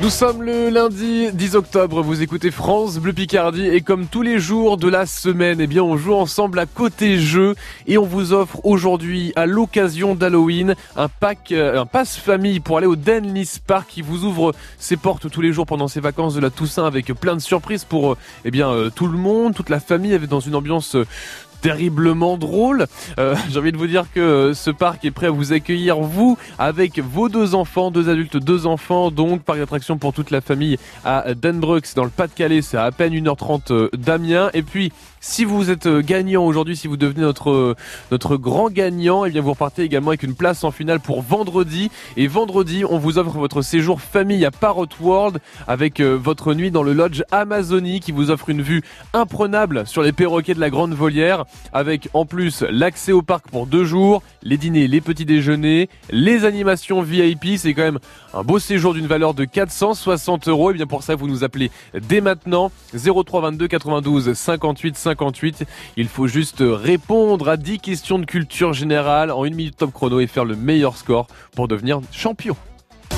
Nous sommes le lundi 10 octobre, vous écoutez France Bleu Picardie et comme tous les jours de la semaine, eh bien on joue ensemble à côté jeu et on vous offre aujourd'hui à l'occasion d'Halloween un pack, euh, un passe famille pour aller au Denlis Park qui vous ouvre ses portes tous les jours pendant ces vacances de la Toussaint avec plein de surprises pour euh, eh bien euh, tout le monde, toute la famille dans une ambiance terriblement drôle. Euh, j'ai envie de vous dire que ce parc est prêt à vous accueillir, vous, avec vos deux enfants, deux adultes, deux enfants. Donc, parc d'attraction pour toute la famille à Denbrooks, dans le Pas-de-Calais. C'est à peine 1h30 d'Amiens. Et puis, si vous êtes euh, gagnant aujourd'hui, si vous devenez notre euh, notre grand gagnant, et eh bien vous repartez également avec une place en finale pour vendredi. Et vendredi, on vous offre votre séjour famille à Parrot World avec euh, votre nuit dans le lodge Amazonie qui vous offre une vue imprenable sur les perroquets de la Grande Volière, avec en plus l'accès au parc pour deux jours, les dîners, les petits déjeuners, les animations VIP. C'est quand même un beau séjour d'une valeur de 460 euros. Et bien pour ça, vous nous appelez dès maintenant 0322 92 58 50 58. Il faut juste répondre à 10 questions de culture générale en une minute top chrono et faire le meilleur score pour devenir champion.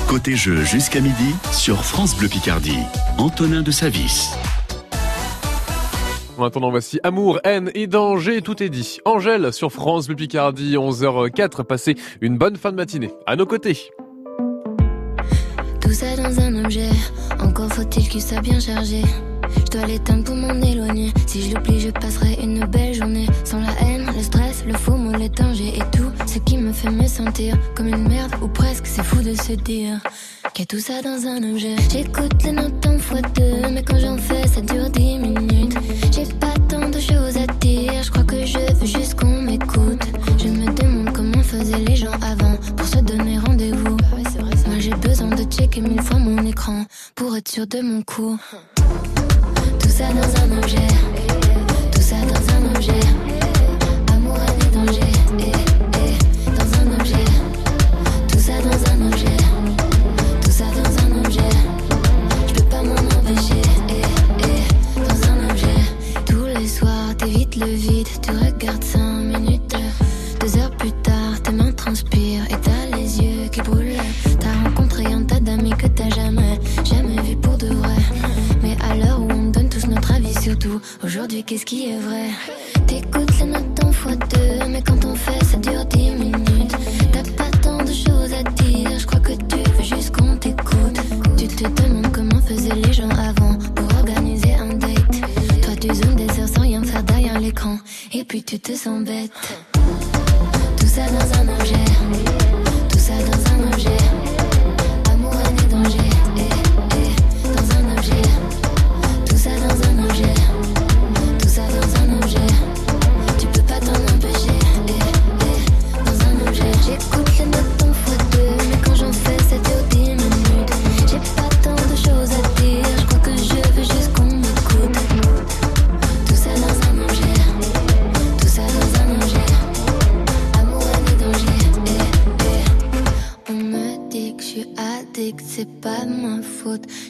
Côté jeu jusqu'à midi sur France Bleu Picardie. Antonin de Savis. En attendant, voici Amour, haine et danger, tout est dit. Angèle sur France Bleu Picardie, 11h04, passez une bonne fin de matinée. À nos côtés. Tout ça dans un objet, encore faut-il qu'il soit bien chargé. Je dois l'éteindre pour m'en éloigner. Si je l'oublie, je passerai une belle journée. Sans la haine, le stress, le faux mot, les dangers et tout ce qui me fait me sentir comme une merde ou presque. C'est fou de se dire qu'il y a tout ça dans un objet. J'écoute les notes en fois deux, mais quand j'en fais, ça dure dix minutes. J'ai pas tant de choses à dire. Je crois que je veux juste qu'on m'écoute. Je me demande comment faisaient les gens avant pour se donner rendez-vous. Moi j'ai besoin de checker mille fois mon écran pour être sûr de mon coup. Ça dans un objet. Tout ça dans un objet. Qu'est-ce qui est vrai T'écoutes les notes en fois deux, mais quand on fait ça dure dix minutes. T'as pas tant de choses à dire, je crois que tu veux juste qu'on t'écoute. Tu te demandes comment faisaient les gens avant pour organiser un date. Toi tu zoomes des heures sans rien faire derrière l'écran, et puis tu te sens bête.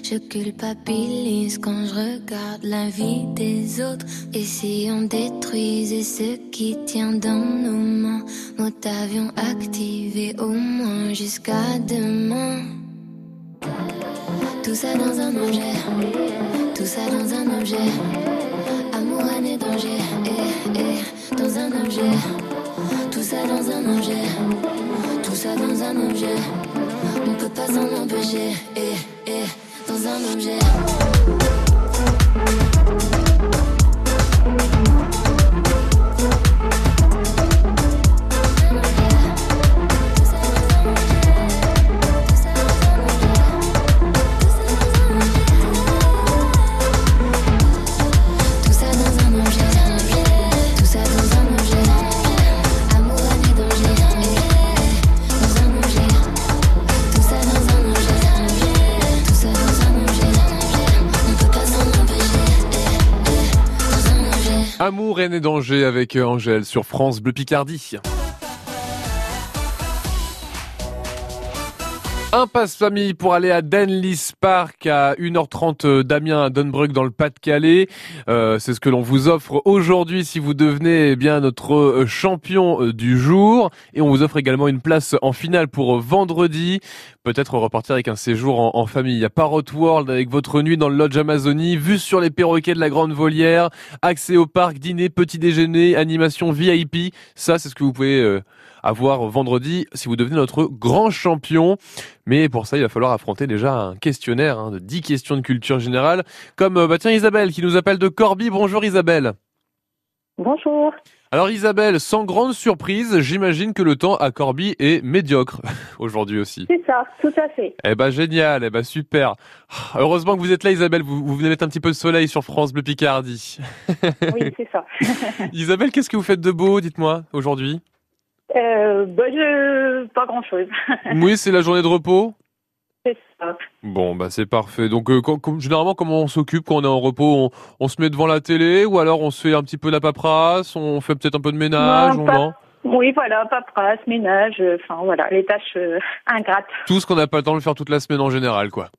Je culpabilise quand je regarde la vie des autres. Et si on détruisait ce qui tient dans nos mains, mode avion activé au moins jusqu'à demain. Tout ça dans un objet, tout ça dans un objet. Amour, et danger, eh, eh, dans un objet. Tout ça dans un objet, tout ça dans un objet. On peut pas s'en empêcher, eh, eh, dans un objet. Haine et danger avec euh, Angèle sur France Bleu Picardie. Un passe famille pour aller à Denlis Park à 1h30 d'Amiens à Dunbrug dans le Pas-de-Calais. Euh, c'est ce que l'on vous offre aujourd'hui si vous devenez eh bien notre euh, champion euh, du jour. Et on vous offre également une place en finale pour vendredi. Peut-être repartir avec un séjour en, famille à Parrot World avec votre nuit dans le Lodge Amazonie, vue sur les perroquets de la Grande Volière, accès au parc, dîner, petit déjeuner, animation VIP. Ça, c'est ce que vous pouvez à voir vendredi si vous devenez notre grand champion. Mais pour ça, il va falloir affronter déjà un questionnaire hein, de 10 questions de culture générale. Comme, euh, bah tiens, Isabelle qui nous appelle de Corby. Bonjour Isabelle. Bonjour. Alors Isabelle, sans grande surprise, j'imagine que le temps à Corby est médiocre aujourd'hui aussi. C'est ça, tout à fait. Eh ben génial, eh ben super. Heureusement que vous êtes là Isabelle, vous, vous venez mettre un petit peu de soleil sur France Bleu Picardie. oui, c'est ça. Isabelle, qu'est-ce que vous faites de beau, dites-moi, aujourd'hui? Euh, bah, Pas grand-chose. oui, c'est la journée de repos C'est ça. Bon, bah c'est parfait. Donc, euh, généralement, comment on s'occupe quand on est en repos? On, se met devant la télé ou alors on se fait un petit peu la paperasse, on fait peut-être un peu de ménage non, ou non? Oui, voilà, paperasse, ménage, euh, enfin voilà, les tâches euh, ingrates. Tout ce qu'on n'a pas le temps de faire toute la semaine en général, quoi.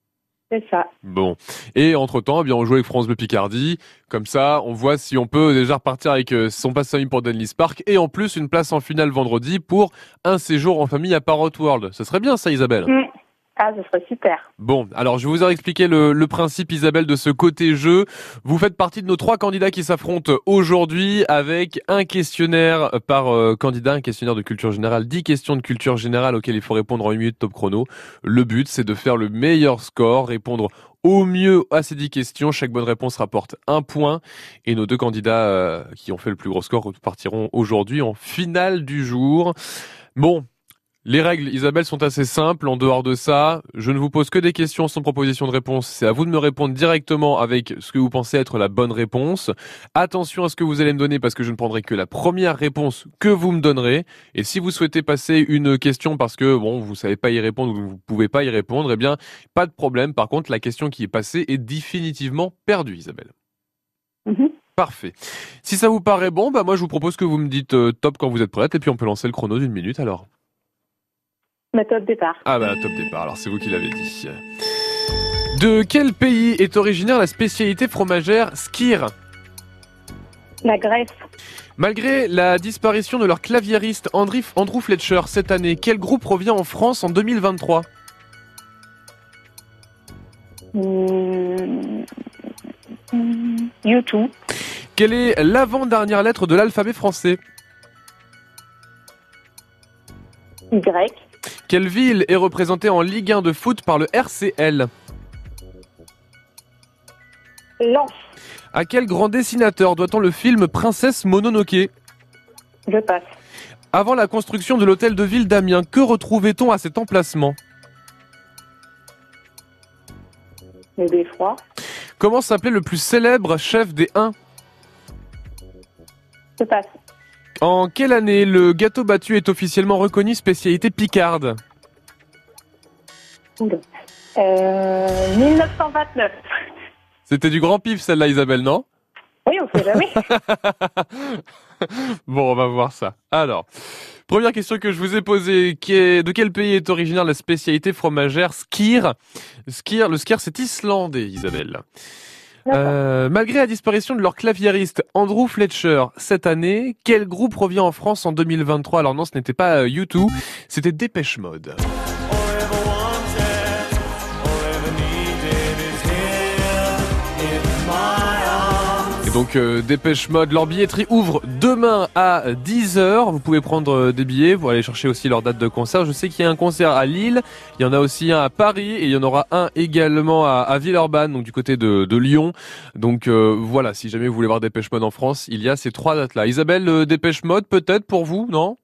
C'est ça. Bon. Et entre-temps, eh bien, on joue avec France Bleu Picardie. Comme ça, on voit si on peut déjà repartir avec euh, son passe famille pour Denlis Park et en plus une place en finale vendredi pour un séjour en famille à Parrot World. Ce serait bien ça, Isabelle? Mm. Ah, ce serait super. Bon, alors je vais vous ai expliqué le, le, principe, Isabelle, de ce côté jeu. Vous faites partie de nos trois candidats qui s'affrontent aujourd'hui avec un questionnaire par euh, candidat, un questionnaire de culture générale, 10 questions de culture générale auxquelles il faut répondre en 8 minutes top chrono. Le but, c'est de faire le meilleur score, répondre au mieux à ces 10 questions. Chaque bonne réponse rapporte un point. Et nos deux candidats euh, qui ont fait le plus gros score partiront aujourd'hui en finale du jour. Bon, les règles, Isabelle, sont assez simples. En dehors de ça, je ne vous pose que des questions sans proposition de réponse. C'est à vous de me répondre directement avec ce que vous pensez être la bonne réponse. Attention à ce que vous allez me donner parce que je ne prendrai que la première réponse que vous me donnerez. Et si vous souhaitez passer une question parce que bon, vous savez pas y répondre ou vous pouvez pas y répondre, eh bien, pas de problème. Par contre, la question qui est passée est définitivement perdue, Isabelle. Mhm. Parfait. Si ça vous paraît bon, bah moi je vous propose que vous me dites euh, top quand vous êtes prête et puis on peut lancer le chrono d'une minute alors. Ma top départ. Ah bah top départ, alors c'est vous qui l'avez dit. De quel pays est originaire la spécialité fromagère Skir? La Grèce. Malgré la disparition de leur claviériste Andrew Fletcher cette année, quel groupe revient en France en 2023 YouTube. Quelle est l'avant-dernière lettre de l'alphabet français? Y. Quelle ville est représentée en Ligue 1 de foot par le RCL Lens. À quel grand dessinateur doit-on le film Princesse Mononoke Je passe. Avant la construction de l'hôtel de ville d'Amiens, que retrouvait-on à cet emplacement? Le beffroi. Comment s'appelait le plus célèbre chef des Huns? Je passe. En quelle année le gâteau battu est officiellement reconnu spécialité picarde euh, 1929. C'était du grand pif celle-là Isabelle, non? Oui, on sait jamais. bon, on va voir ça. Alors, première question que je vous ai posée, qui est, de quel pays est originaire la spécialité fromagère skir? Skir, le skir c'est islandais Isabelle. Euh, malgré la disparition de leur claviériste Andrew Fletcher cette année, quel groupe revient en France en 2023 Alors non, ce n'était pas U2, euh, c'était Dépêche Mode. Donc euh, Dépêche Mode, leur billetterie ouvre demain à 10h. Vous pouvez prendre euh, des billets, vous allez chercher aussi leur date de concert. Je sais qu'il y a un concert à Lille, il y en a aussi un à Paris et il y en aura un également à, Villeurbanne, donc du côté de, Lyon. Donc euh, voilà, si jamais vous voulez voir Dépêche Mode en France, il y a ces trois dates-là. Isabelle, Dépêche Mode peut-être pour vous, non?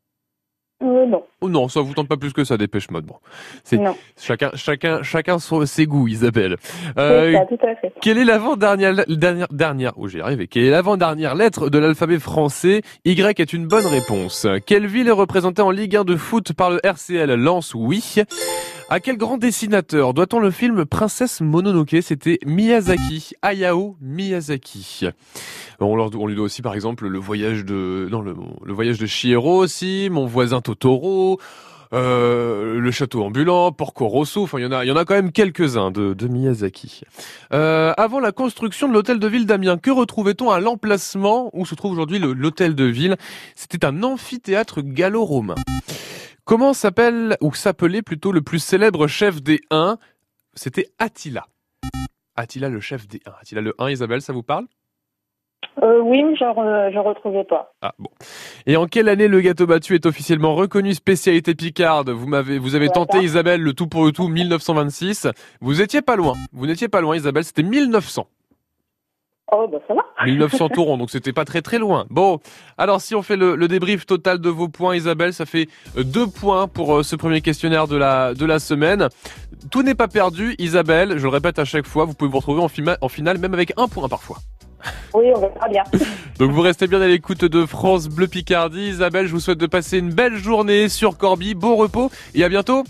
Euh, non. Oh non, ça vous tente pas plus que ça, dépêche mode. Bon, c'est chacun, chacun, chacun ses goûts, Isabelle. Euh, tout à fait. Quelle est l'avant-dernière, dernière, dernière, oh j'ai arrivé. Quelle est l'avant-dernière lettre de l'alphabet français? Y est une bonne réponse. Quelle ville est représentée en Ligue 1 de foot par le RCL Lens Oui. À quel grand dessinateur doit-on le film Princesse Mononoke? C'était Miyazaki, Hayao Miyazaki. On, lui doit aussi par exemple le voyage de non le, voyage de Chihiro aussi, mon voisin Totoro. euh, le château ambulant, Porco Rosso, enfin il y en a, il y en a quand même quelques-uns de, de Miyazaki. Euh, avant la construction de l'hôtel de ville d'Amiens, que retrouvait-on à l'emplacement où se trouve aujourd'hui l'hôtel de ville? C'était un amphithéâtre gallo-romain. Comment s'appelle ou s'appelait plutôt le plus célèbre chef des Huns? C'était Attila. Attila le chef des Huns. Attila le 1, Isabelle, ça vous parle? Euh, oui, mais je ne retrouvais pas. Ah bon. Et en quelle année le gâteau battu est officiellement reconnu spécialité Picarde Vous m'avez, vous avez tenté Isabelle le tout pour le tout 1926. Vous étiez pas loin. Vous n'étiez pas loin, Isabelle. C'était 1900. Oh, bah ça va. 1900 tourons, donc c'était pas très très loin. Bon, alors si on fait le, le, débrief total de vos points, Isabelle, ça fait euh, deux points pour euh, ce premier questionnaire de la, de la semaine. Tout n'est pas perdu, Isabelle, je le répète à chaque fois, vous pouvez vous retrouver en, en finale même avec un point parfois. Oui, on verra bien. Donc vous restez bien à l'écoute de France Bleu Picardie. Isabelle, je vous souhaite de passer une belle journée sur Corby. Bon repos et à bientôt.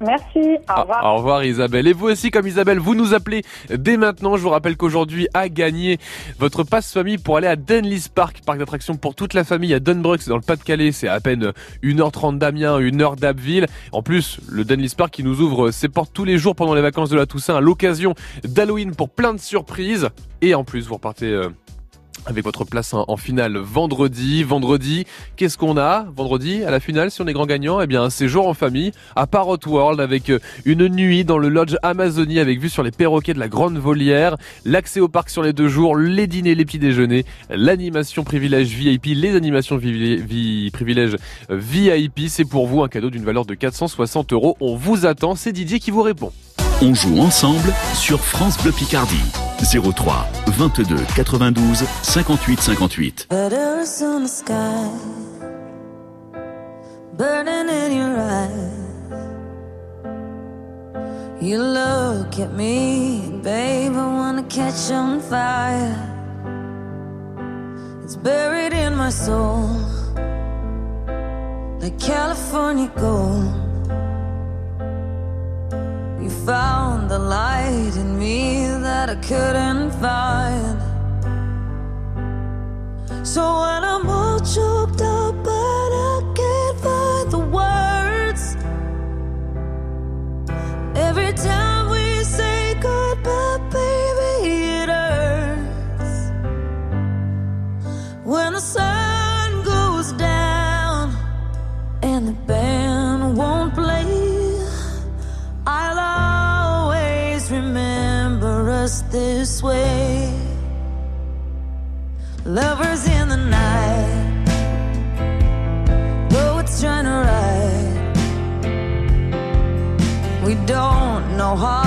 Merci, au ah, revoir. au revoir Isabelle. Et vous aussi, comme Isabelle, vous nous appelez dès maintenant. Je vous rappelle qu'aujourd'hui, à gagner votre passe famille pour aller à Denlis Park, parc d'attractions pour toute la famille à Dunbrook, c'est dans le Pas-de-Calais. C'est à peine 1h30 d'Amiens, 1h d'Abbeville. En plus, le Denlis Park qui nous ouvre ses portes tous les jours pendant les vacances de la Toussaint à l'occasion d'Halloween pour plein de surprises. Et en plus, vous repartez... Euh, avec votre place en, finale vendredi. Vendredi, qu'est-ce qu'on a Vendredi, à la finale, si on est grand gagnant, eh bien un séjour en famille à Parrot World avec euh, une nuit dans le lodge Amazonie avec vue sur les perroquets de la Grande Volière, l'accès au parc sur les deux jours, les dîners, les petits déjeuners, l'animation privilège VIP, les animations privilège euh, VIP. C'est pour vous un cadeau d'une valeur de 460 euros. On vous attend. C'est Didier qui vous répond. On joue ensemble sur France Bleu Picardie. 03 22 92 58 58. Burning in your eyes. You look at me, babe, I wanna catch on fire. It's buried in my soul, like California gold. You found the light in me that I couldn't find. So when I'm all choked up, but I can't find the words. Every time Lovers in the night, poets trying to write. We don't know how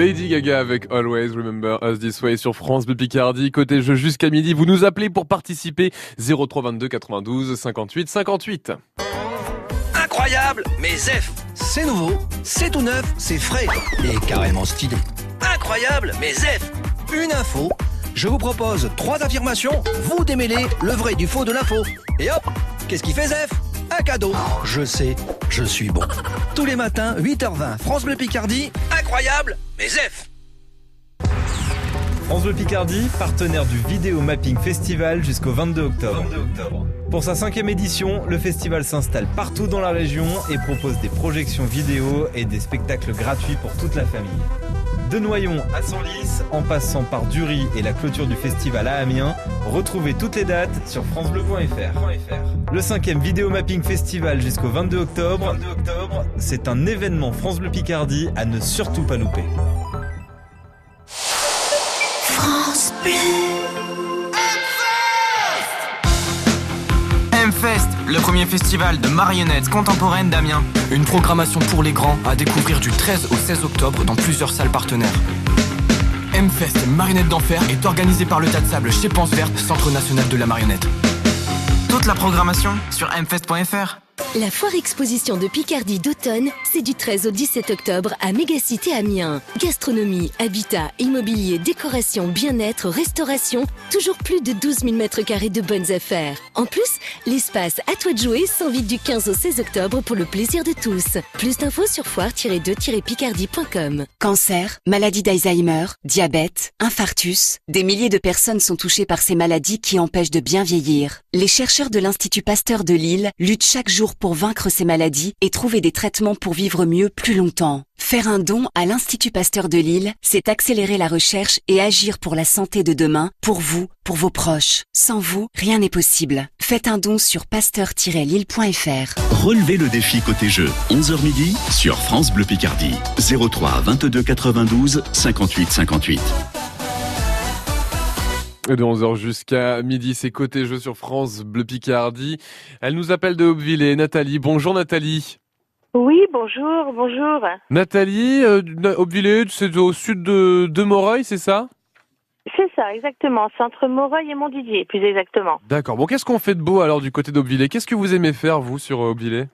Lady Gaga avec Always Remember Us This Way sur France de Picardie. Côté jeu jusqu'à midi, vous nous appelez pour participer 0322 92 58 58. Incroyable, mais Zef, c'est nouveau, c'est tout neuf, c'est frais et carrément stylé. Incroyable, mais Zef, une info. Je vous propose trois affirmations, vous démêlez le vrai du faux de l'info. Et hop, qu'est-ce qui fait Zef? Cadeau. Je sais, je suis bon. Tous les matins, 8h20, France Bleu Picardie. Incroyable, mais Zef. France Bleu Picardie, partenaire du Vidéo Mapping Festival jusqu'au 22 octobre. Pour sa cinquième édition, le festival s'installe partout dans la région et propose des projections vidéo et des spectacles gratuits pour toute la famille. De Noyon à Senlis, en passant par Dury et la clôture du festival à Amiens, retrouvez toutes les dates sur francebleu.fr. Le cinquième Vidéo Mapping Festival jusqu'au 22 octobre, c'est un événement France Bleu Picardie à ne surtout pas louper. France Bleu. M-Fest, le premier festival de marionnettes contemporaines d'Amiens. Une programmation pour les grands à découvrir du 13 au 16 octobre dans plusieurs salles partenaires. M-Fest, d'enfer, est organisé par le Tas de Sable chez Pense Verte, Centre National de la Marionnette. Toute la programmation sur mfest.fr. La foire exposition de Picardie d'automne, c'est du 13 au 17 octobre à Mégacité Amiens. Gastronomie, habitat, immobilier, décoration, bien-être, restauration, toujours plus de 12 000 mètres carrés de bonnes affaires. En plus, l'espace à toi de jouer s'invite du 15 au 16 octobre pour le plaisir de tous. Plus d'infos sur foire-2-picardie.com. Cancer, maladie d'Alzheimer, diabète, infarctus, des milliers de personnes sont touchées par ces maladies qui empêchent de bien vieillir. Les chercheurs de l'Institut Pasteur de Lille luttent chaque jour pour vaincre ces maladies et trouver des traitements pour vivre mieux plus longtemps. Faire un don à l'Institut Pasteur de Lille, c'est accélérer la recherche et agir pour la santé de demain, pour vous, pour vos proches. Sans vous, rien n'est possible. Faites un don sur pasteur-lille.fr. Relevez le défi côté jeu. 11h midi sur France Bleu Picardie. 03 22 92 58 58. Et de 11h jusqu'à midi, c'est côté jeu sur France Bleu Picardie. Elle nous appelle de Aubeville Nathalie. Bonjour Nathalie. Oui, bonjour, bonjour. Nathalie, euh, c'est au sud de, de Moreuil, c'est ça? C'est ça, exactement. C'est entre Moreuil et Montdidier, plus exactement. D'accord. Bon, qu'est-ce qu'on fait de beau alors du côté d'Aubeville Qu'est-ce que vous aimez faire, vous, sur Aubeville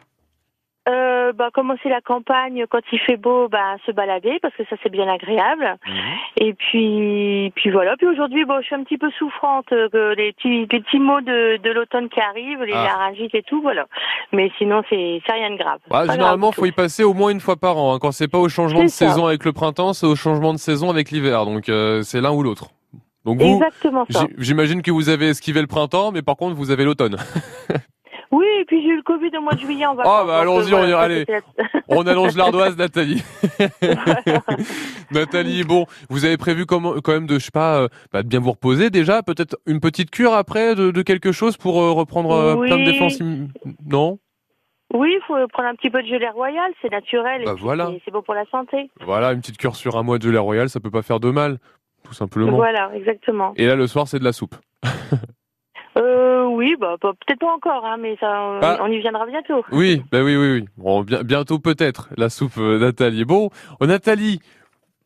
euh, bah, commencer la campagne quand il fait beau, bah, se balader parce que ça c'est bien agréable. Mhm. Et puis, puis voilà. Puis aujourd'hui, bon, je suis un petit peu souffrante euh, que les petits, les petits mots de, de l'automne qui arrivent, les Ah. laryngites et tout, voilà. Mais sinon, c'est, c'est rien de grave. Bah, généralement, grave faut y passer au moins une fois par an. hein. Quand c'est pas au changement de ça. saison avec le printemps, c'est au changement de saison avec l'hiver. Donc euh, c'est l'un ou l'autre. Donc vous, Exactement ça. j- j'imagine que vous avez esquivé le printemps, mais par contre vous avez l'automne. Oui, et puis j'ai eu le Covid au mois de juillet en vacances. bah, donc, allons-y, euh, on y- voilà, allez. ça, c'était- On allonge l'ardoise, Nathalie. Nathalie, bon, vous avez prévu quand même de, je sais pas, euh, bah, de bien vous reposer déjà, peut-être une petite cure après de, de quelque chose pour euh, reprendre euh, Oui. plein de défense. Non? Oui, il faut prendre un petit peu de gelée royale, c'est naturel. Bah, et voilà. c'est- C'est bon pour la santé. Voilà, une petite cure sur un mois de gelée royale, ça peut pas faire de mal, tout simplement. Voilà, exactement. Et là, le soir, c'est de la soupe. Euh, oui, bah, bah, peut-être pas encore, hein, mais ça, on, Ah. on y viendra bientôt. Oui, bah oui, oui, oui. Bon, bien- bientôt peut-être la soupe euh, Nathalie. Bon, euh, Nathalie,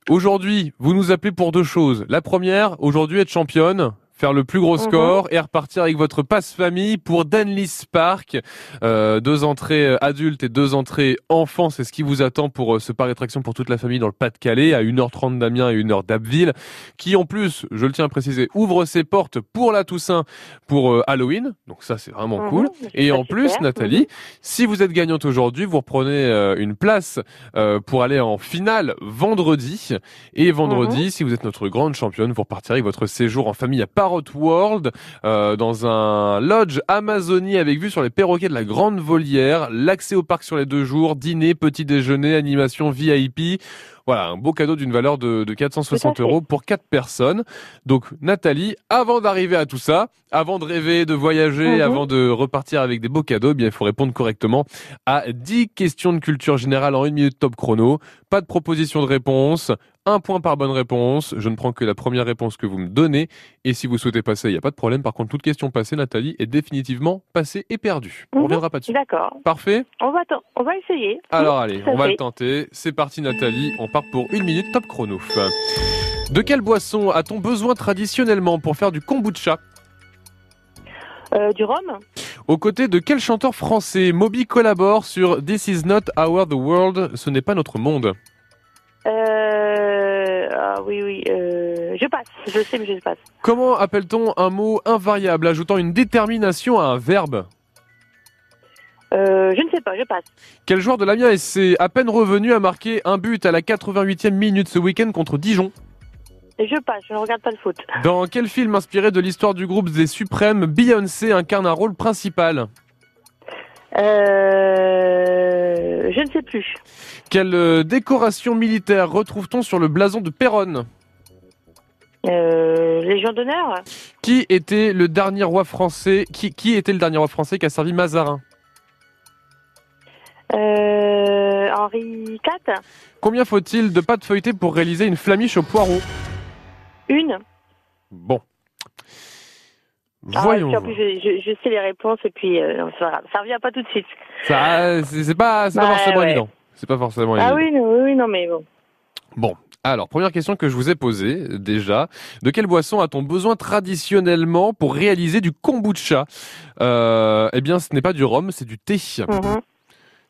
aujourd'hui, vous nous appelez pour deux choses. La première, aujourd'hui, être championne, faire le plus gros Mhm. score et repartir avec votre passe famille pour Danlis Park. Euh, deux entrées euh, adultes et deux entrées enfants, c'est ce qui vous attend pour euh, ce parc d'attraction pour toute la famille dans le Pas-de-Calais, à 1h30 d'Amiens et 1h d'Abbeville, qui en plus, je le tiens à préciser, ouvre ses portes pour la Toussaint pour euh, Halloween. Donc ça, c'est vraiment Mhm, cool. Et en plus, super. Nathalie, si vous êtes gagnante aujourd'hui, vous reprenez une place pour aller en finale vendredi. Et vendredi, Mhm. si vous êtes notre grande championne, vous repartirez avec votre séjour en famille à Parrot World, euh, dans un lodge Amazonie avec vue sur les perroquets de la Grande Volière, l'accès au parc sur les deux jours, dîner, petit déjeuner, animation VIP. Voilà, un beau cadeau d'une valeur de, de 460 Tout à fait. euros pour quatre personnes. Donc Nathalie, avant d'arriver à tout ça, avant de rêver, de voyager, Mhm. avant de repartir avec des beaux cadeaux, eh bien il faut répondre correctement à 10 questions de culture générale en une minute top chrono. Pas de proposition de réponse, un point par bonne réponse. Je ne prends que la première réponse que vous me donnez. Et si vous souhaitez passer, il n'y a pas de problème. Par contre, toute question passée, Nathalie, est définitivement passée et perdue. On Mhm. reviendra pas dessus. D'accord. Parfait On va, on va essayer. Alors allez, on va le tenter. C'est parti Nathalie, on part part pour une minute top chrono. De quelle boisson a-t-on besoin traditionnellement pour faire du kombucha Euh, du rhum Aux côtés de quel chanteur français Moby collabore sur This is not our the world, ce n'est pas notre monde euh, Ah oui, oui. Euh, je passe. Je sais, mais je passe. Comment appelle-t-on un mot invariable ajoutant une détermination à un verbe Euh, je ne sais pas, je passe. Quel joueur de l'Amiens SC, à peine revenu, a marqué un but à la 88e minute ce week-end contre Dijon Je passe, je ne regarde pas le foot. Dans quel film inspiré de l'histoire du groupe des Suprêmes, Beyoncé incarne un rôle principal Euh, je ne sais plus. Quelle euh, décoration militaire retrouve-t-on sur le blason de Péronne Euh, Légion d'honneur? Qui était le dernier roi français qui, qui était le dernier roi français qui a servi Mazarin? Euh, Henri IV Combien faut-il de pâte feuilletée pour réaliser une flamiche au poireau? Une Bon. Ah, Voyons. puis en plus, je, je- je sais les réponses et puis euh, non, c'est pas grave. ça revient pas tout de suite. Ça, c'est pas, c'est pas forcément ouais. évident. C'est pas forcément Ah évident. oui, non, oui, non, mais bon. Bon, alors, première question que je vous ai posée déjà. De quelle boisson a-t-on besoin traditionnellement pour réaliser du kombucha? Euh, Eh bien, ce n'est pas du rhum, c'est du thé. Mhm.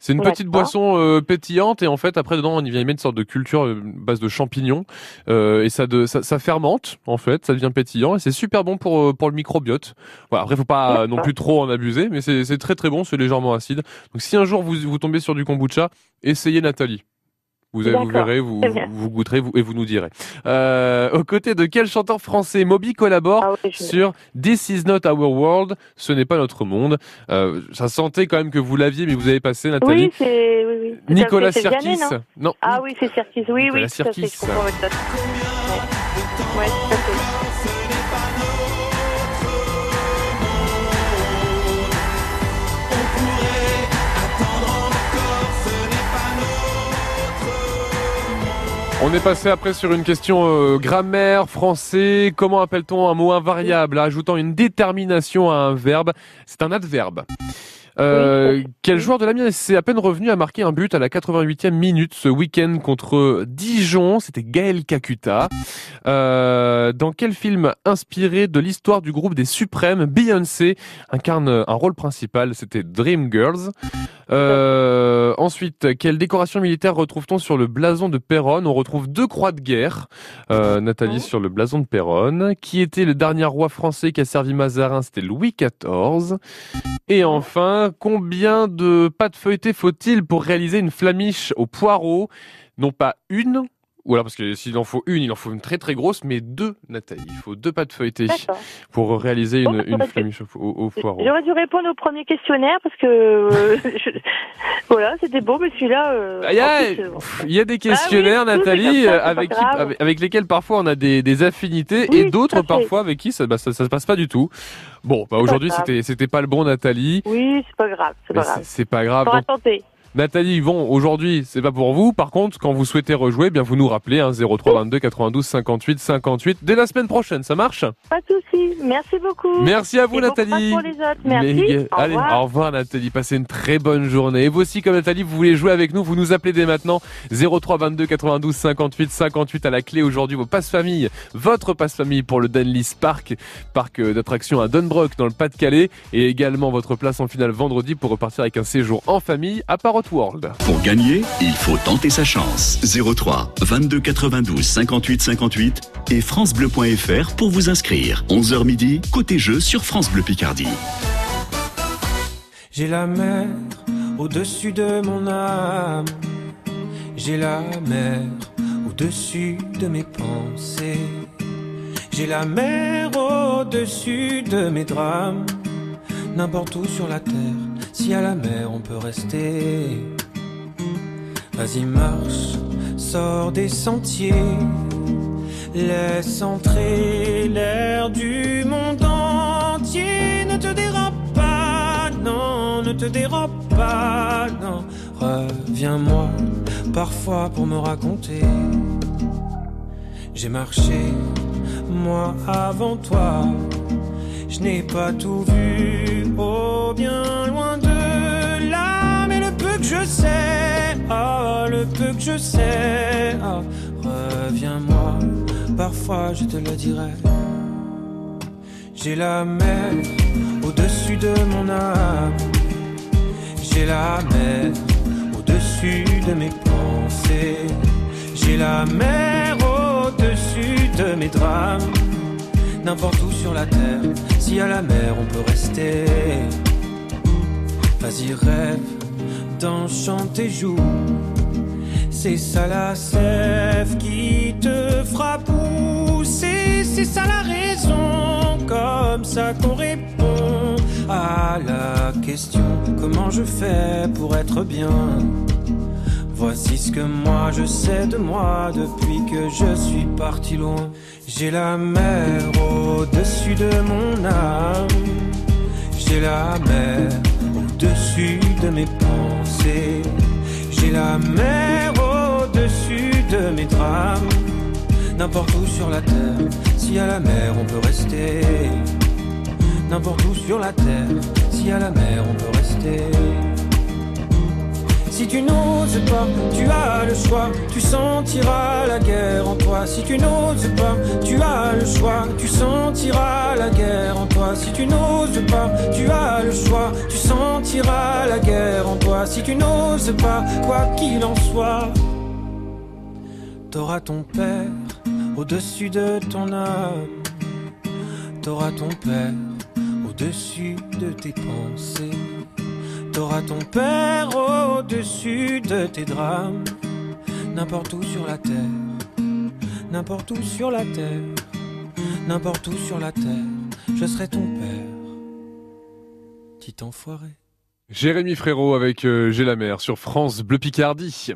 C'est une petite boisson euh, pétillante et en fait après dedans on y vient y mettre une sorte de culture euh, base de champignons euh, et ça, de, ça ça fermente en fait, ça devient pétillant et c'est super bon pour euh, pour le microbiote. Voilà, après faut pas non plus trop en abuser mais c'est c'est très très bon, c'est légèrement acide. Donc si un jour vous vous tombez sur du kombucha, essayez Nathalie. Vous, vous verrez, vous, vous, goûterez vous, et vous nous direz. Euh, aux côtés de quel chanteur français Moby collabore Ah oui, sur This is not our world, ce n'est pas notre monde. Euh, ça sentait quand même que vous l'aviez, mais vous avez passé, Nathalie. Oui, c'est. Oui, oui. Nicolas Sirkis. Non? Non. Ah oui, c'est Sirkis. Oui, Nicolas oui, fait. Sirkis. Je comprends votre note. Ouais. Ouais, On est passé après sur une question euh, grammaire, français. Comment appelle-t-on un mot invariable ajoutant une détermination à un verbe? C'est un adverbe. Euh, quel joueur de l'Amiens s'est à peine revenu à marquer un but à la 88e minute ce week-end contre Dijon? C'était Gaël Kakuta. Euh, dans quel film inspiré de l'histoire du groupe des Suprêmes, Beyoncé incarne un rôle principal? C'était Dreamgirls. Euh, ensuite, quelle décoration militaire retrouve-t-on sur le blason de Péronne On retrouve deux croix de guerre. Euh, Nathalie sur le blason de Péronne. Qui était le dernier roi français qui a servi Mazarin? C'était Louis XIV. Et enfin, combien de pâtes feuilletées faut-il pour réaliser une flamiche au poireau? Non pas une, ou alors parce que s'il en faut une, il en faut une très très grosse, mais deux, Nathalie. Il faut deux pâtes feuilletées pour réaliser Bon, une, bah, une flamiche au, au- au poireau. J'aurais dû répondre au premier questionnaire parce que. euh, je- Voilà, c'était beau, mais celui-là. euh, Il y, en a, plus, euh, il y a des questionnaires, oui, tout, c'est Nathalie, ça, avec, qui- avec, avec lesquels parfois on a des, des affinités Oui, et d'autres parfois avec qui ça, bah, ça, ça se passe pas du tout. Bon, bah, aujourd'hui c'était c'était pas le bon, Nathalie. Oui, c'est pas grave, c'est pas grave. c'est pas grave. Donc. Nathalie, bon, aujourd'hui, c'est pas pour vous. Par contre, quand vous souhaitez rejouer, eh bien vous nous rappelez hein, 03 22 92 58 58 dès la semaine prochaine. Ça marche? Pas de soucis. Merci beaucoup. Merci à vous, Et Nathalie. pour les autres. Merci. Mais- Au allez, revoir. au revoir Nathalie, passez une très bonne journée. Et vous aussi, comme Nathalie, vous voulez jouer avec nous, vous nous appelez dès maintenant 03 22 92 58 58 à la clé aujourd'hui vos passes famille, votre passe famille pour le Dunlis Park, parc euh, d'attractions à Dunbrook dans le Pas-de-Calais et également votre place en finale vendredi pour repartir avec un séjour en famille à World. Pour gagner, il faut tenter sa chance. 03 22 92 58 58 et francebleu.fr pour vous inscrire. 11h midi, côté jeu sur France Bleu Picardie. J'ai la mer au-dessus de mon âme. J'ai la mer au-dessus de mes pensées. J'ai la mer au-dessus de mes drames. N'importe où sur la terre, si à la mer on peut rester. Vas-y, marche, sors des sentiers. Laisse entrer l'air du monde entier. Ne te dérobe pas, non, ne te dérobe pas, non. Reviens-moi parfois pour me raconter. J'ai marché, moi avant toi. Je n'ai pas tout vu, oh bien loin Mais le peu que je sais, oh, Reviens-moi, parfois je te le dirai. J'ai la mer au-dessus de mon âme. J'ai la mer au-dessus de mes pensées. J'ai la mer au-dessus de mes drames. N'importe où sur la terre, si à la mer on peut rester. Vas-y, rêve, danse, chante et joue. C'est ça la sève qui te fera pousser. C'est ça la raison, comme ça qu'on répond à la question comment je fais pour être bien? Voici ce que moi je sais de moi depuis que je suis parti loin. J'ai la mer au-dessus de mon âme. J'ai la mer au-dessus de mes J'ai la mer au-dessus de mes drames. N'importe où sur la terre, si à la mer on peut rester. N'importe où sur la terre, si à la mer on peut rester. Si tu n'oses pas, tu as le choix, tu sentiras la guerre en toi. Si tu n'oses pas, tu as le choix, tu sentiras la guerre en toi. Si tu n'oses pas, tu as le choix, tu sentiras la guerre en toi. Si tu n'oses pas, quoi qu'il en soit, t'auras ton père au-dessus de ton âme. T'auras ton père au-dessus de tes pensées. T'auras ton père au-dessus de tes drames. N'importe où sur la terre, n'importe où sur la terre, n'importe où sur la terre, je serai ton père. Petit enfoiré. Jérémy Frérot avec euh, J'ai la mer sur France Bleu Picardie.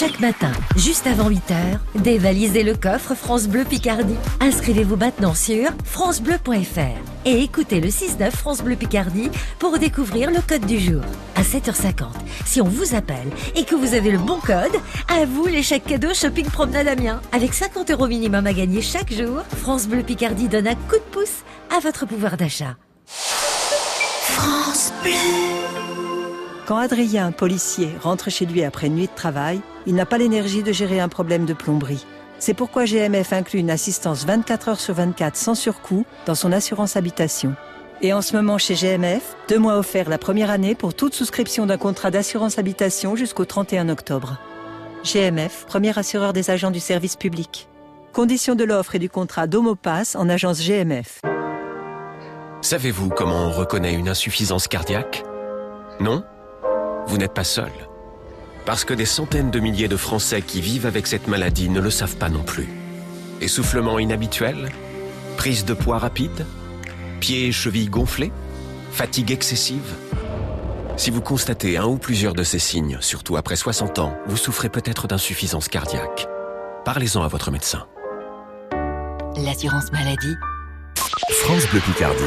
Chaque matin, juste avant 8h, dévalisez le coffre France Bleu Picardie. Inscrivez-vous maintenant sur francebleu.fr et écoutez le 6-9 France Bleu Picardie pour découvrir le code du jour. À 7h50, si on vous appelle et que vous avez le bon code, à vous les chèques cadeaux Shopping Promenade Amiens. Avec 50 euros minimum à gagner chaque jour, France Bleu Picardie donne un coup de pouce à votre pouvoir d'achat. France Bleu. Quand Adrien, policier, rentre chez lui après une nuit de travail, il n'a pas l'énergie de gérer un problème de plomberie. C'est pourquoi GMF inclut une assistance 24 heures sur 24 sans surcoût dans son assurance habitation. Et en ce moment chez GMF, deux mois offerts la première année pour toute souscription d'un contrat d'assurance habitation jusqu'au 31 octobre. GMF, premier assureur des agents du service public. Conditions de l'offre et du contrat d'Homopass en agence GMF. Savez-vous comment on reconnaît une insuffisance cardiaque? Non? Vous n'êtes pas seul. Parce que des centaines de milliers de Français qui vivent avec cette maladie ne le savent pas non plus. Essoufflement inhabituel Prise de poids rapide Pieds et chevilles gonflés Fatigue excessive Si vous constatez un ou plusieurs de ces signes, surtout après 60 ans, vous souffrez peut-être d'insuffisance cardiaque. Parlez-en à votre médecin. L'assurance maladie France Bleu Picardie,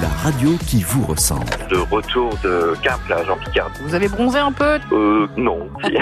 la radio qui vous ressemble. De retour de Cap, là, Jean Picardie. Vous avez bronzé un peu Euh, non.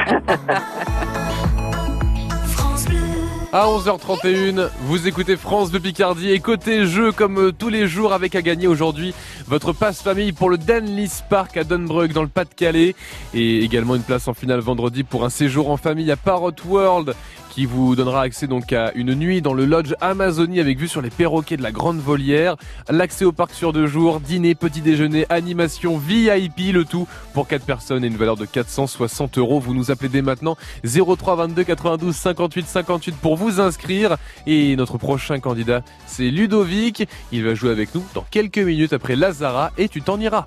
À 11h31, vous écoutez France de Picardie et côté jeu comme euh, tous les jours avec à gagner aujourd'hui votre passe famille pour le Denlis Park à Dunbrug dans le Pas-de-Calais et également une place en finale vendredi pour un séjour en famille à Parrot World qui vous donnera accès donc à une nuit dans le lodge Amazonie avec vue sur les perroquets de la Grande Volière, l'accès au parc sur deux jours, dîner, petit déjeuner, animation, VIP, le tout pour 4 personnes et une valeur de 460 euros. Vous nous appelez dès maintenant 03 22 92 58 58 pour vous inscrire et notre prochain candidat c'est Ludovic. Il va jouer avec nous dans quelques minutes après Lazara et tu t'en iras.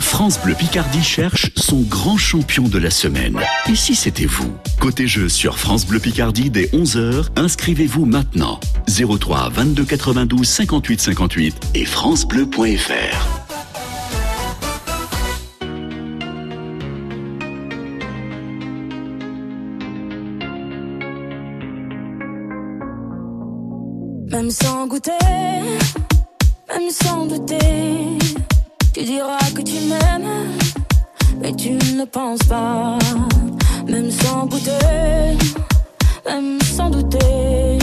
France Bleu Picardie cherche son grand champion de la semaine. Et si c'était vous Côté jeu sur France Bleu Picardie dès 11h, inscrivez-vous maintenant. 03 22 92 58 58 et francebleu.fr. Même sans goûter, même sans douter, tu diras que tu m'aimes, mais tu ne penses pas. Même sans goûter, même sans douter,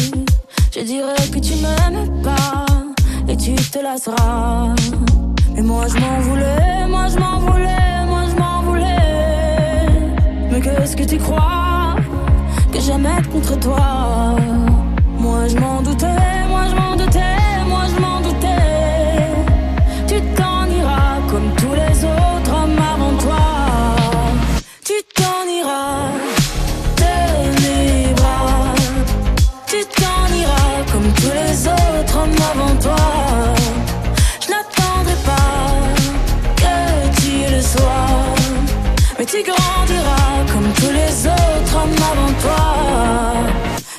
je dirais que tu m'aimes pas et tu te lasseras. Mais moi je m'en voulais, moi je m'en voulais, moi je m'en voulais. Mais qu'est-ce que tu crois que jamais être contre toi? Moi je m'en doutais, tu grandiras comme tous les autres hommes avant toi.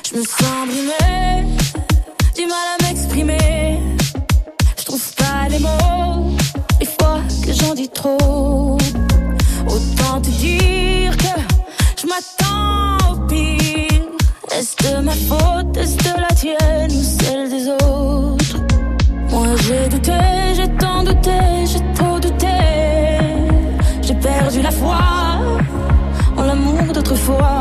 Je me sens brimée, du mal à m'exprimer. Je trouve pas les mots, les fois que j'en dis trop. Autant te dire que je m'attends au pire. Est-ce de ma faute, est-ce de la tienne ou celle des autres? Moi j'ai douté, for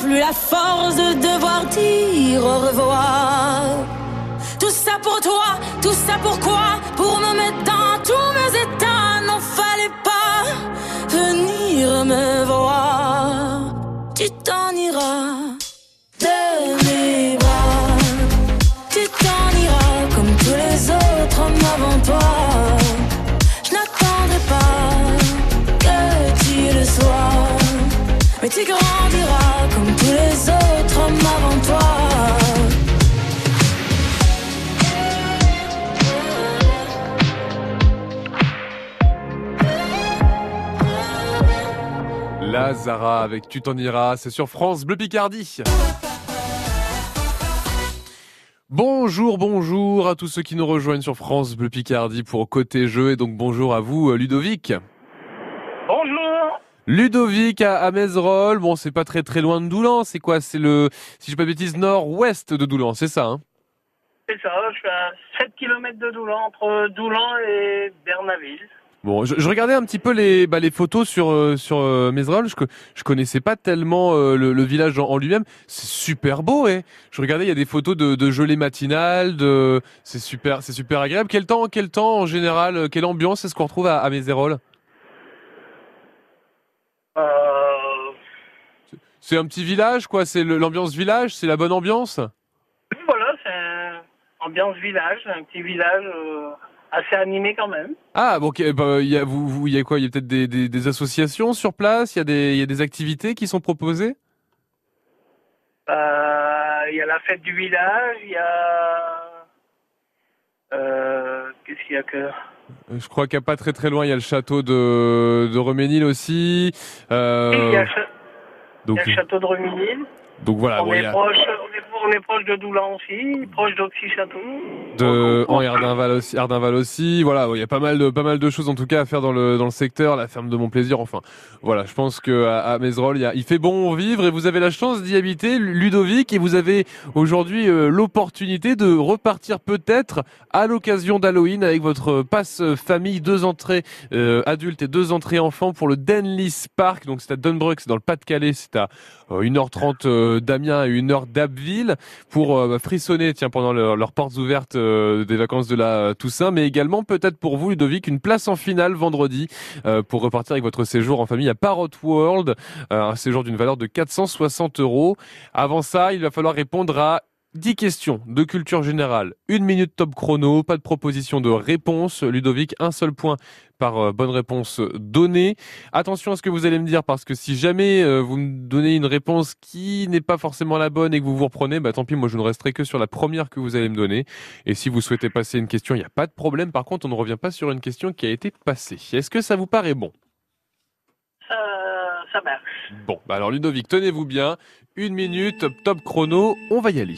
plus la force de devoir dire au revoir. Tout ça pour toi, tout ça pourquoi Pour me mettre dans tous mes états, n'en fallait pas venir me voir. Tu t'en iras Lazara avec Tu t'en iras, c'est sur France Bleu Picardie. Bonjour, bonjour à tous ceux qui nous rejoignent sur France Bleu Picardie pour Côté Jeu et donc bonjour à vous euh, Ludovic. Bonjour. Ludovic à, à bon c'est pas très très loin de Doulan, c'est quoi? C'est le, si je pas de bêtises, nord-ouest de Doulan, c'est ça hein? C'est ça, je suis à 7 km de Doulan, entre Doulan et Bernaville. Bon, je, je regardais un petit peu les, bah, les photos sur euh, sur euh, Mézerolles. Je, je connaissais pas tellement euh, le, le village en, en lui-même. C'est super beau, eh. Je regardais, il y a des photos de, de gelée matinale, de c'est super, c'est super agréable. Quel temps, quel temps en général, euh, quelle ambiance est-ce qu'on retrouve à, à Mézerolles Euh, C'est un petit village, quoi. C'est l'ambiance village, c'est la bonne ambiance? voilà, c'est un ambiance village, un petit village euh, assez animé quand même. Ah, bon, ok, bah, il y a vous, vous, y a quoi Il y a peut-être des, des, des associations sur place. Il y a des, il y a des activités qui sont proposées. Euh, Il y a la fête du village, il y a... Euh, Qu'est-ce qu'il y a que... Euh, Je crois qu'il n'y a pas très très loin, il y a le château de, de Reménil aussi. Euh, Il y a, cha- donc, il y a le château de Reminil. Donc voilà, on, bon, est a proche, on, est, on est proche de Doulan aussi, proche d'Oxy-Château. de en Erdinval aussi, Erdinval aussi. Voilà, il y a pas mal de pas mal de choses en tout cas à faire dans le dans le secteur, la ferme de mon plaisir. Enfin, voilà, je pense que à, à Mézerolles, il, y a- il fait bon vivre et vous avez la chance d'y habiter, Ludovic, et vous avez aujourd'hui euh, l'opportunité de repartir peut-être à l'occasion d'Halloween avec votre passe famille, deux entrées euh, adultes et deux entrées enfants pour le Denlis Park. Donc c'est à Dunbrook, c'est dans le Pas-de-Calais, c'est à euh, 1h30 euh, d'Amiens et 1h d'Abbeville pour euh, frissonner tiens pendant leur- leurs portes ouvertes euh, des vacances de la Toussaint, mais également peut-être pour vous Ludovic une place en finale vendredi pour repartir avec votre séjour en famille à Parrot World, un séjour d'une valeur de 460 euros. Avant ça, il va falloir répondre à 10 questions de culture générale, une minute top chrono, pas de proposition de réponse. Ludovic, un seul point par euh, bonne réponse donnée. Attention à ce que vous allez me dire parce que si jamais euh, vous me donnez une réponse qui n'est pas forcément la bonne et que vous vous reprenez, bah tant pis, moi je ne resterai que sur la première que vous allez me donner. Et si vous souhaitez passer une question, il n'y a pas de problème. Par contre, on ne revient pas sur une question qui a été passée. Est-ce que ça vous paraît bon? Ça, ça marche. Bon, bah alors Ludovic, tenez-vous bien. Une minute, top chrono, on va y aller.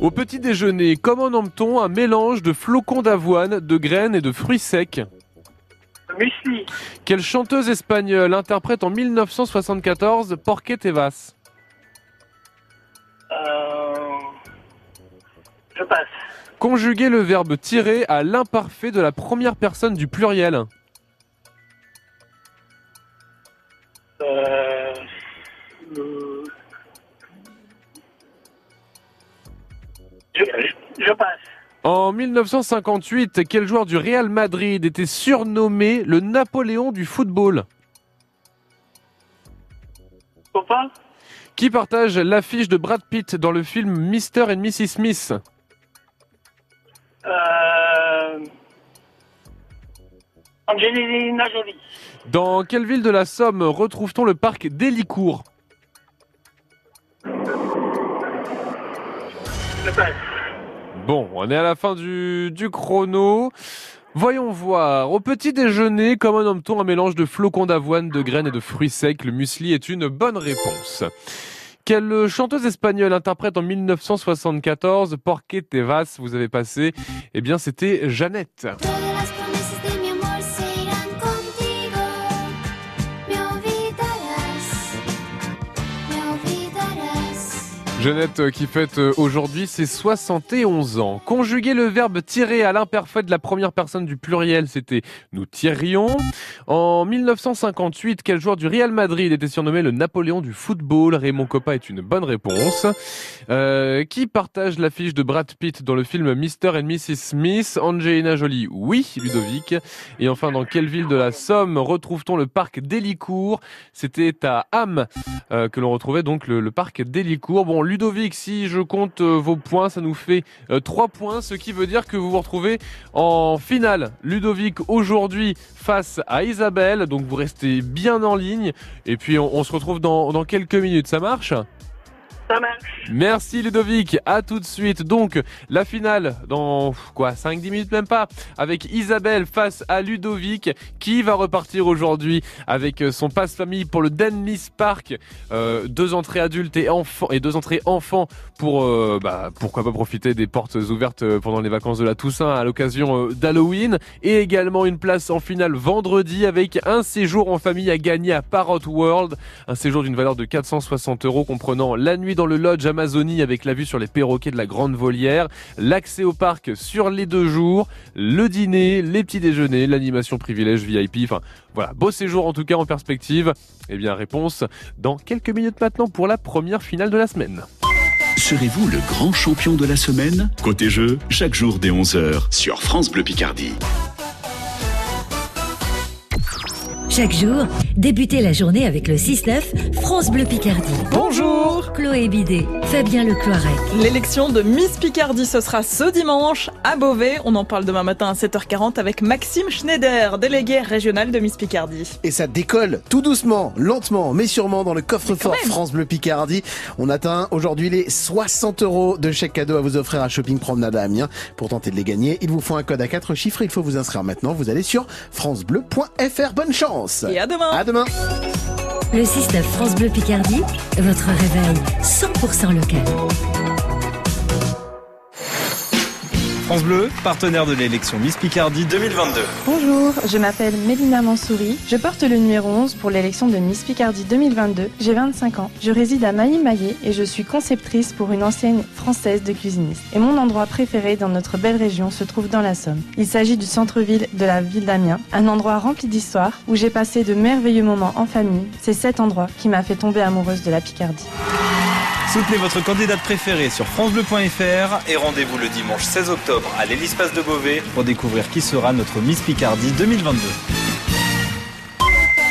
Au petit déjeuner, comment nomme-t-on un mélange de flocons d'avoine, de graines et de fruits secs? Muesli. Quelle chanteuse espagnole interprète en 1974 Porqué te vas Euh... Je passe. Conjuguer le verbe tirer à l'imparfait de la première personne du pluriel. Euh... euh, Je, je- je passe. En 1958, quel joueur du Real Madrid était surnommé le Napoléon du football? Copain? Qui partage l'affiche de Brad Pitt dans le film Mr. and Mrs. Smith? Euh... Angelina Jolie. Dans quelle ville de la Somme retrouve-t-on le parc d'Hélicourt? Bon, on est à la fin du, du chrono. Voyons voir. Au petit déjeuner, comment nomme-t-on un mélange de flocons d'avoine, de graines et de fruits secs? Le muesli est une bonne réponse. Quelle chanteuse espagnole interprète en 1974 Porqué te vas? Vous avez passé? Eh bien, c'était Jeannette. Jeannette euh, qui fête euh, aujourd'hui ses 71 ans. Conjuguer le verbe tirer à l'imparfait de la première personne du pluriel, c'était nous tirions. En 1958, quel joueur du Real Madrid était surnommé le Napoléon du football? Raymond Coppa est une bonne réponse. Euh, qui partage l'affiche de Brad Pitt dans le film Mr. and Mrs. Smith? Angelina Jolie, oui, Ludovic. Et enfin, dans quelle ville de la Somme retrouve-t-on le parc d'Hélicourt C'était à Ham euh, que l'on retrouvait donc le, parc d'Hélicourt. Ludovic, si je compte euh, vos points, ça nous fait 3 points, ce qui veut dire que vous vous retrouvez en finale. Ludovic aujourd'hui face à Isabelle, donc vous restez bien en ligne. Et puis on, se retrouve dans quelques minutes, ça marche? Merci Ludovic, à tout de suite. Donc la finale dans quoi 5-10 minutes même pas avec Isabelle face à Ludovic qui va repartir aujourd'hui avec euh, son passe famille pour le Dennis Park. Euh, deux entrées adultes et enfants et deux entrées enfants pour euh, bah, pourquoi pas profiter des portes ouvertes pendant les vacances de la Toussaint à l'occasion d'Halloween et également une place en finale vendredi avec un séjour en famille à gagner à Parrot World, un séjour d'une valeur de 460 euros comprenant la nuit dans le lodge Amazonie avec la vue sur les perroquets de la Grande Volière, l'accès au parc sur les deux jours, le dîner, les petits déjeuners, l'animation privilège VIP, enfin voilà, beau séjour en tout cas en perspective. Eh bien réponse dans quelques minutes maintenant pour la première finale de la semaine. Serez-vous le grand champion de la semaine? Côté jeu, chaque jour dès 11h sur France Bleu Picardie. Chaque jour, débutez la journée avec le 6-9 France Bleu Picardie. Bonjour Chloé Bidet, Fabien Lecloirec. L'élection de Miss Picardie, ce sera ce dimanche à Beauvais. On en parle demain matin à 7h40 avec Maxime Schneider, délégué régional de Miss Picardie. Et ça décolle tout doucement, lentement, mais sûrement dans le coffre-fort France Bleu Picardie. On atteint aujourd'hui les 60 euros de chèque cadeau à vous offrir à Shopping Promenade à Amiens. Pour tenter de les gagner, il vous faut un code à 4 chiffres. Il faut vous inscrire maintenant. Vous allez sur francebleu.fr. Bonne chance Et à demain. À demain. Le 6-9 France Bleu Picardie, votre réveil 100% local. France Bleu, partenaire de l'élection Miss Picardie 2022. Bonjour, je m'appelle Mélina Mansouri. Je porte le numéro 11 pour l'élection de Miss Picardie 2022. J'ai 25 ans. Je réside à Mailly-Maillé et je suis conceptrice pour une enseigne française de cuisinistes. Et mon endroit préféré dans notre belle région se trouve dans la Somme. Il s'agit du centre-ville de la ville d'Amiens, un endroit rempli d'histoire où j'ai passé de merveilleux moments en famille. C'est cet endroit qui m'a fait tomber amoureuse de la Picardie. Soutenez votre candidate préférée sur francebleu.fr et rendez-vous le dimanche 16 octobre à l'Hélice-Passe de Beauvais pour découvrir qui sera notre Miss Picardie 2022.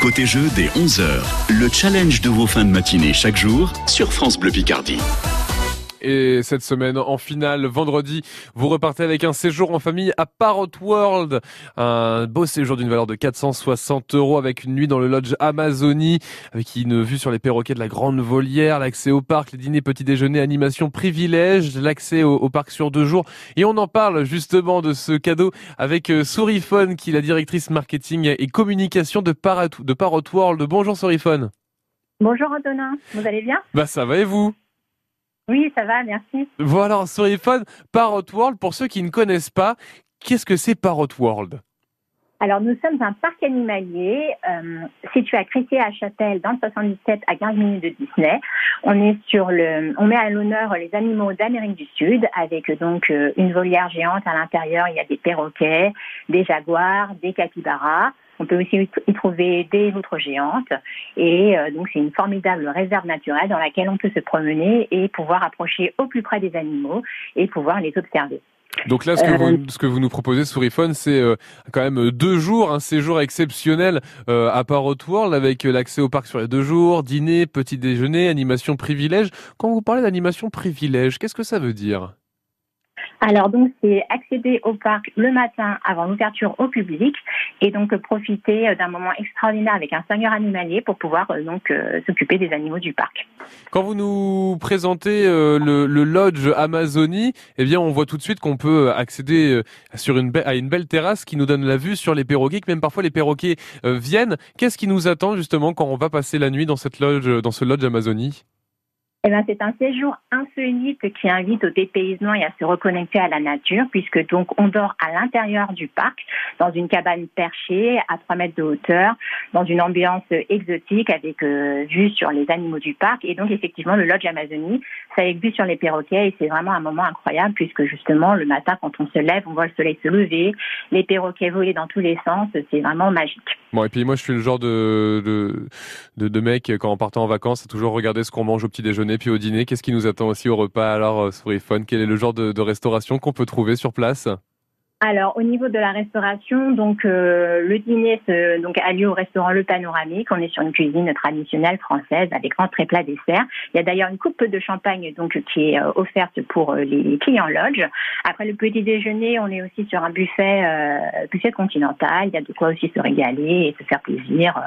Côté jeu dès 11h, le challenge de vos fins de matinée chaque jour sur France Bleu Picardie. Et cette semaine, en finale, vendredi, vous repartez avec un séjour en famille à Parrot World. Un beau séjour d'une valeur de 460 euros avec une nuit dans le lodge Amazonie, avec une vue sur les perroquets de la Grande Volière, l'accès au parc, les dîners, petit déjeuner, animation privilège, l'accès au, parc sur deux jours. Et on en parle justement de ce cadeau avec euh, Sourifone, qui est la directrice marketing et communication de Parrot, de Parrot World. Bonjour Sourifone. Bonjour Antonin, vous allez bien? Bah ça va et vous? Oui, ça va, merci. Voilà, sur iPhone, Parrot World, pour ceux qui ne connaissent pas, qu'est-ce que c'est Parrot World? Alors, nous sommes un parc animalier euh, situé à Crétier-à-Châtel, dans le 77, à 15 minutes de Disney. On est sur le, on met à l'honneur les animaux d'Amérique du Sud, avec donc euh, une volière géante à l'intérieur. Il y a des perroquets, des jaguars, des capybaras. On peut aussi y trouver des loutres géantes. Et euh, donc, c'est une formidable réserve naturelle dans laquelle on peut se promener et pouvoir approcher au plus près des animaux et pouvoir les observer. Donc là, ce que, vous, euh, ce que vous nous proposez sur iPhone, c'est euh, quand même deux jours, un séjour exceptionnel à Parrot World avec l'accès au parc sur les deux jours, dîner, petit déjeuner, animation privilège. Quand vous parlez d'animation privilège, qu'est-ce que ça veut dire? Alors donc c'est accéder au parc le matin avant l'ouverture au public et donc profiter euh, d'un moment extraordinaire avec un seigneur animalier pour pouvoir euh, donc euh, s'occuper des animaux du parc. Quand vous nous présentez le, lodge Amazonie, eh bien on voit tout de suite qu'on peut accéder sur une à une belle terrasse qui nous donne la vue sur les perroquets, que même parfois les perroquets viennent. Qu'est-ce qui nous attend justement quand on va passer la nuit dans cette lodge, dans ce lodge Amazonie? Eh ben, c'est un séjour insolite qui invite au dépaysement et à se reconnecter à la nature, puisque donc on dort à l'intérieur du parc, dans une cabane perchée à 3 mètres de hauteur, dans une ambiance exotique avec euh, vue sur les animaux du parc. Et donc effectivement, le lodge Amazonie, ça avec vue sur les perroquets et c'est vraiment un moment incroyable, puisque justement le matin quand on se lève, on voit le soleil se lever, les perroquets voler dans tous les sens, c'est vraiment magique. Bon, et puis moi je suis le genre de, de, de, mec, quand on partait en vacances, à toujours regarder ce qu'on mange au petit déjeuner et puis au dîner, qu'est-ce qui nous attend aussi au repas alors euh, sur iPhone? Quel est le genre de restauration qu'on peut trouver sur place? Alors, au niveau de la restauration, donc euh, le dîner se, donc a lieu au restaurant Le Panoramique. On est sur une cuisine traditionnelle française avec entrée plat dessert. Il y a d'ailleurs une coupe de champagne donc qui est euh, offerte pour les clients lodge. Après le petit déjeuner, on est aussi sur un buffet buffet continental. Il y a de quoi aussi se régaler et se faire plaisir.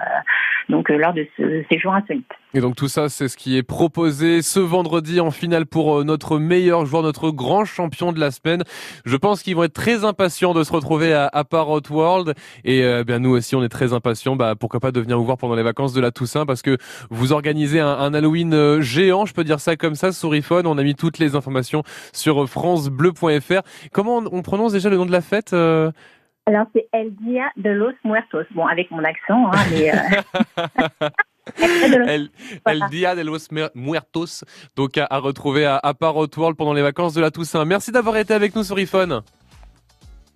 donc lors de ce séjour insolite. Et donc tout ça, c'est ce qui est proposé ce vendredi en finale pour notre meilleur joueur, notre grand champion de la semaine. Je pense qu'ils vont être très impatients de se retrouver à, à Parrot World. Et euh, bien nous aussi, on est très impatients. Bah, pourquoi pas de venir vous voir pendant les vacances de la Toussaint parce que vous organisez un, un Halloween euh, géant, je peux dire ça comme ça, Sourifone. On a mis toutes les informations sur francebleu.fr. Comment on, prononce déjà le nom de la fête euh? Alors c'est El Dia de los Muertos. Bon, avec mon accent, hein, mais... El, Dia de los Muertos, donc à, retrouver à, à Parrot World pendant les vacances de la Toussaint. Merci d'avoir été avec nous sur iPhone.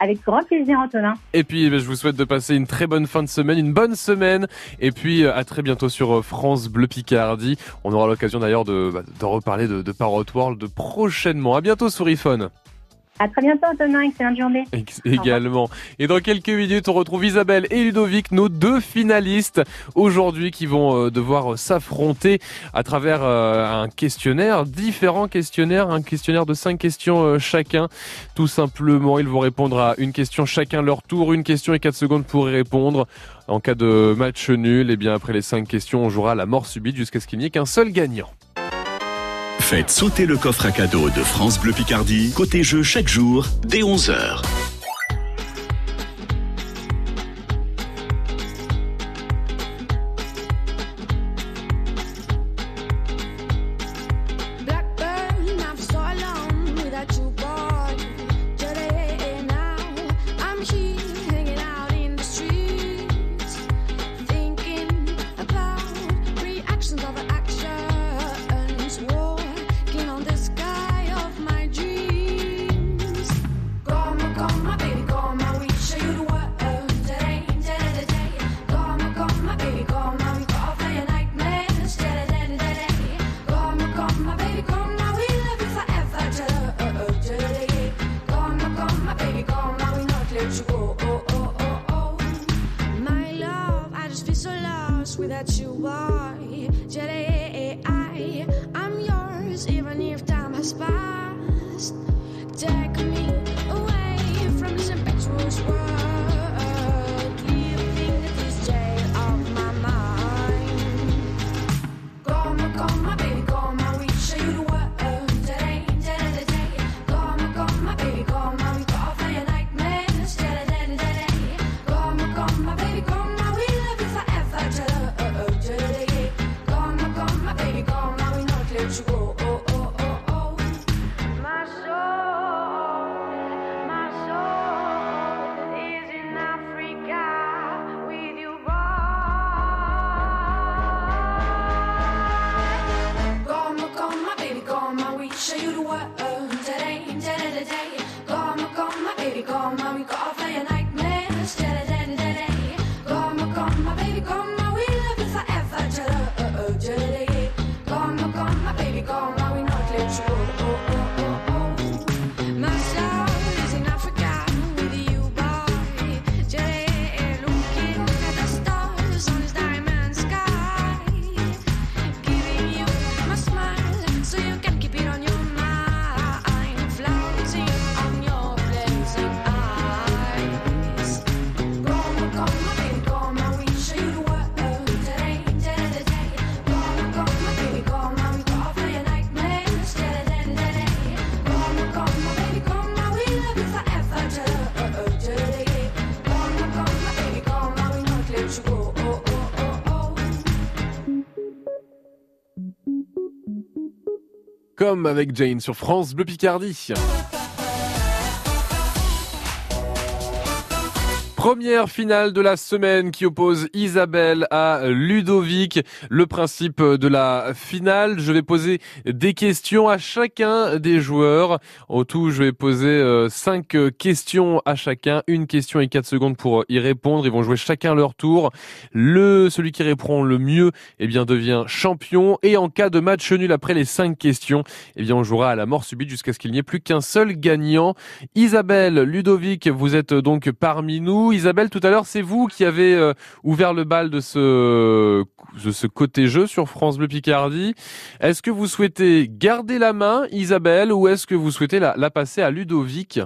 Avec grand plaisir, Antonin. Et puis, eh je vous souhaite de passer une très bonne fin de semaine, une bonne semaine. Et puis, euh, à très bientôt sur euh, France Bleu Picardie. On aura l'occasion d'ailleurs de, bah, de reparler de, de Parrot World prochainement. À bientôt sur iPhone. À très bientôt, Antonin. Excellente journée. également. Et dans quelques minutes, on retrouve Isabelle et Ludovic, nos deux finalistes aujourd'hui qui vont euh, devoir s'affronter à travers euh, un questionnaire, différents questionnaires, un questionnaire de cinq questions euh, chacun. Tout simplement, ils vont répondre à une question chacun leur tour, une question et quatre secondes pour y répondre. En cas de match nul, et eh bien après les cinq questions, on jouera la mort subite jusqu'à ce qu'il n'y ait qu'un seul gagnant. Faites sauter le coffre à cadeau de France Bleu Picardie, côté jeu chaque jour, dès 11h. Avec Jane sur France Bleu Picardie. Première finale de la semaine qui oppose Isabelle à Ludovic. Le principe de la finale, je vais poser des questions à chacun des joueurs. Au tout, je vais poser euh, cinq questions à chacun, une question et quatre secondes pour y répondre. Ils vont jouer chacun leur tour. Le celui qui répond le mieux, eh bien devient champion. Et en cas de match nul après les cinq questions, eh bien on jouera à la mort subite jusqu'à ce qu'il n'y ait plus qu'un seul gagnant. Isabelle, Ludovic, vous êtes donc parmi nous. Isabelle, tout à l'heure, c'est vous qui avez euh, ouvert le bal de ce, de ce côté jeu sur France Bleu Picardie. Est-ce que vous souhaitez garder la main, Isabelle, ou est-ce que vous souhaitez la, la passer à Ludovic?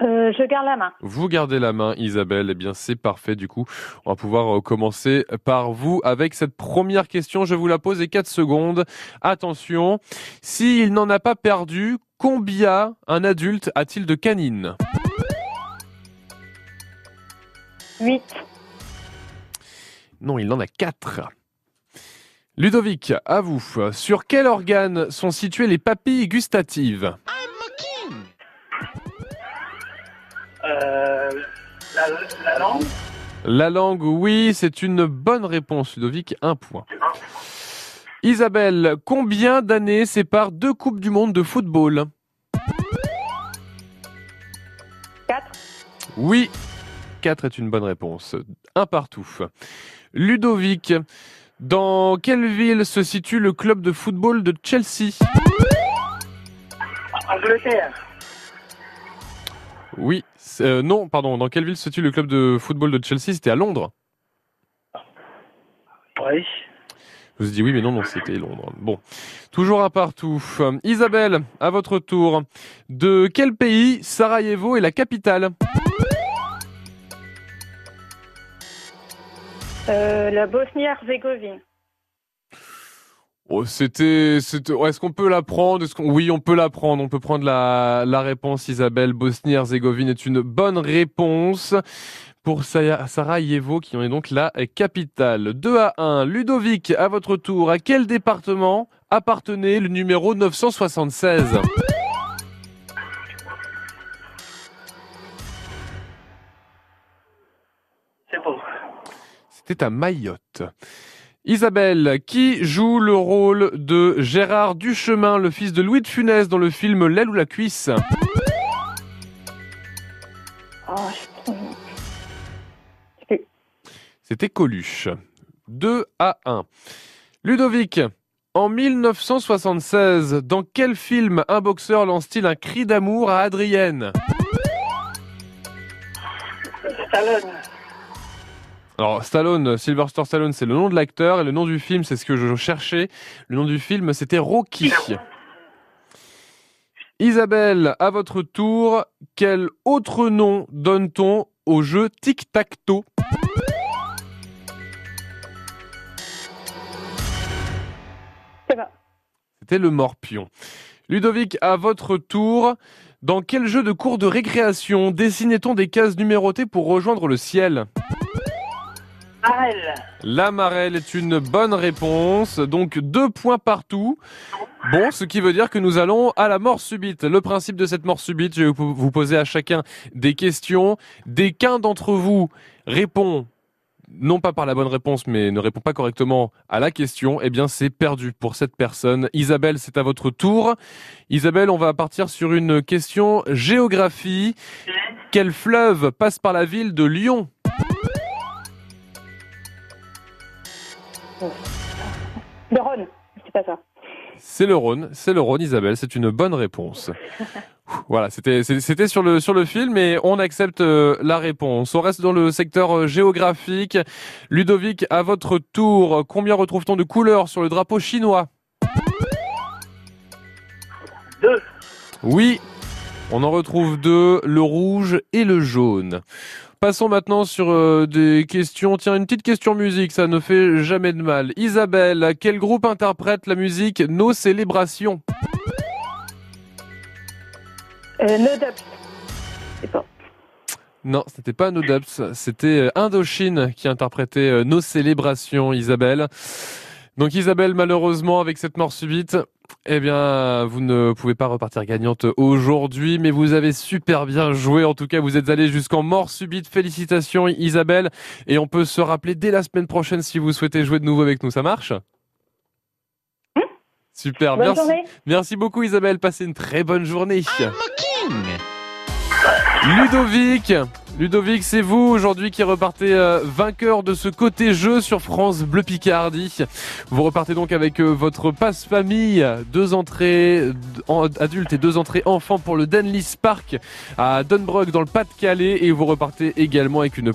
Euh, je garde la main. Vous gardez la main, Isabelle. Eh bien, c'est parfait. Du coup, on va pouvoir euh, commencer par vous avec cette première question. Je vous la pose et 4 secondes. Attention. S'il n'en a pas perdu, combien un adulte a-t-il de canines? 8. Non, il en a 4. Ludovic, à vous. Sur quel organe sont situées les papilles gustatives? Euh, la, la langue? La langue, oui, c'est une bonne réponse, Ludovic, un point. Isabelle, combien d'années séparent deux Coupes du Monde de football? 4. Oui, 4 est une bonne réponse. Un partout. Ludovic, dans quelle ville se situe le club de football de Chelsea? Angleterre. Oui, euh, non, pardon, dans quelle ville se situe le club de football de Chelsea? C'était à Londres. Oui. Je vous ai dit oui, mais non, non, c'était Londres. Bon, toujours un partout. Euh, Isabelle, à votre tour. De quel pays Sarajevo est la capitale? Euh, la Bosnie-Herzégovine. Oh, c'était, est-ce qu'on peut la prendre Oui, on peut la prendre. On peut prendre la, la réponse, Isabelle. Bosnie-Herzégovine est une bonne réponse pour Sarajevo, qui en est donc la capitale. 2 à 1. Ludovic, à votre tour. À quel département appartenait le numéro 976 C'était à Mayotte. Isabelle, qui joue le rôle de Gérard Duchemin, le fils de Louis de Funès dans le film L'aile ou la cuisse? Oh, je- C'était Coluche. 2 à 1. Ludovic, en 1976, dans quel film un boxeur lance-t-il un cri d'amour à Adrienne? Stallone. Alors Stallone, Sylvester Stallone, c'est le nom de l'acteur et le nom du film, c'est ce que je cherchais. Le nom du film, c'était Rocky. Isabelle, à votre tour, quel autre nom donne-t-on au jeu tic-tac-toe? C'était le morpion. Ludovic, à votre tour, dans quel jeu de cours de récréation dessinait-on des cases numérotées pour rejoindre le ciel? Marelle. La marelle est une bonne réponse, donc deux points partout. Bon, ce qui veut dire que nous allons à la mort subite. Le principe de cette mort subite, je vais vous poser à chacun des questions. Dès qu'un d'entre vous répond non pas par la bonne réponse, mais ne répond pas correctement à la question, eh bien c'est perdu pour cette personne. Isabelle, c'est à votre tour. Isabelle, on va partir sur une question géographie. Quel fleuve passe par la ville de Lyon? Le Rhône, c'est pas ça. C'est le Rhône, c'est le Rhône, Isabelle, c'est une bonne réponse. Voilà, c'était c'était sur le sur le film et on accepte euh, la réponse. On reste dans le secteur euh, géographique. Ludovic, à votre tour, combien retrouve-t-on de couleurs sur le drapeau chinois? Deux. Oui, on en retrouve deux, le rouge et le jaune. Passons maintenant sur euh, des questions. Tiens, une petite question musique, ça ne fait jamais de mal. Isabelle, quel groupe interprète la musique Nos célébrations? Euh, no Dubs. Pas. Non, c'était pas No Dubs, c'était euh, Indochine qui interprétait Nos célébrations, Isabelle. Donc Isabelle, malheureusement, avec cette mort subite, eh bien, vous ne pouvez pas repartir gagnante aujourd'hui, mais vous avez super bien joué. En tout cas, vous êtes allé jusqu'en mort subite. Félicitations, Isabelle. Et on peut se rappeler dès la semaine prochaine si vous souhaitez jouer de nouveau avec nous. Ça marche? Super, Bonne merci. journée. Merci beaucoup Isabelle, passez une très bonne journée. Ludovic, Ludovic, c'est vous aujourd'hui qui repartez euh, vainqueur de ce côté jeu sur France Bleu Picardie. Vous repartez donc avec euh, votre passe famille, deux entrées en- adultes et deux entrées enfants pour le Denlis Park à Dunbrook dans le Pas-de-Calais et vous repartez également avec une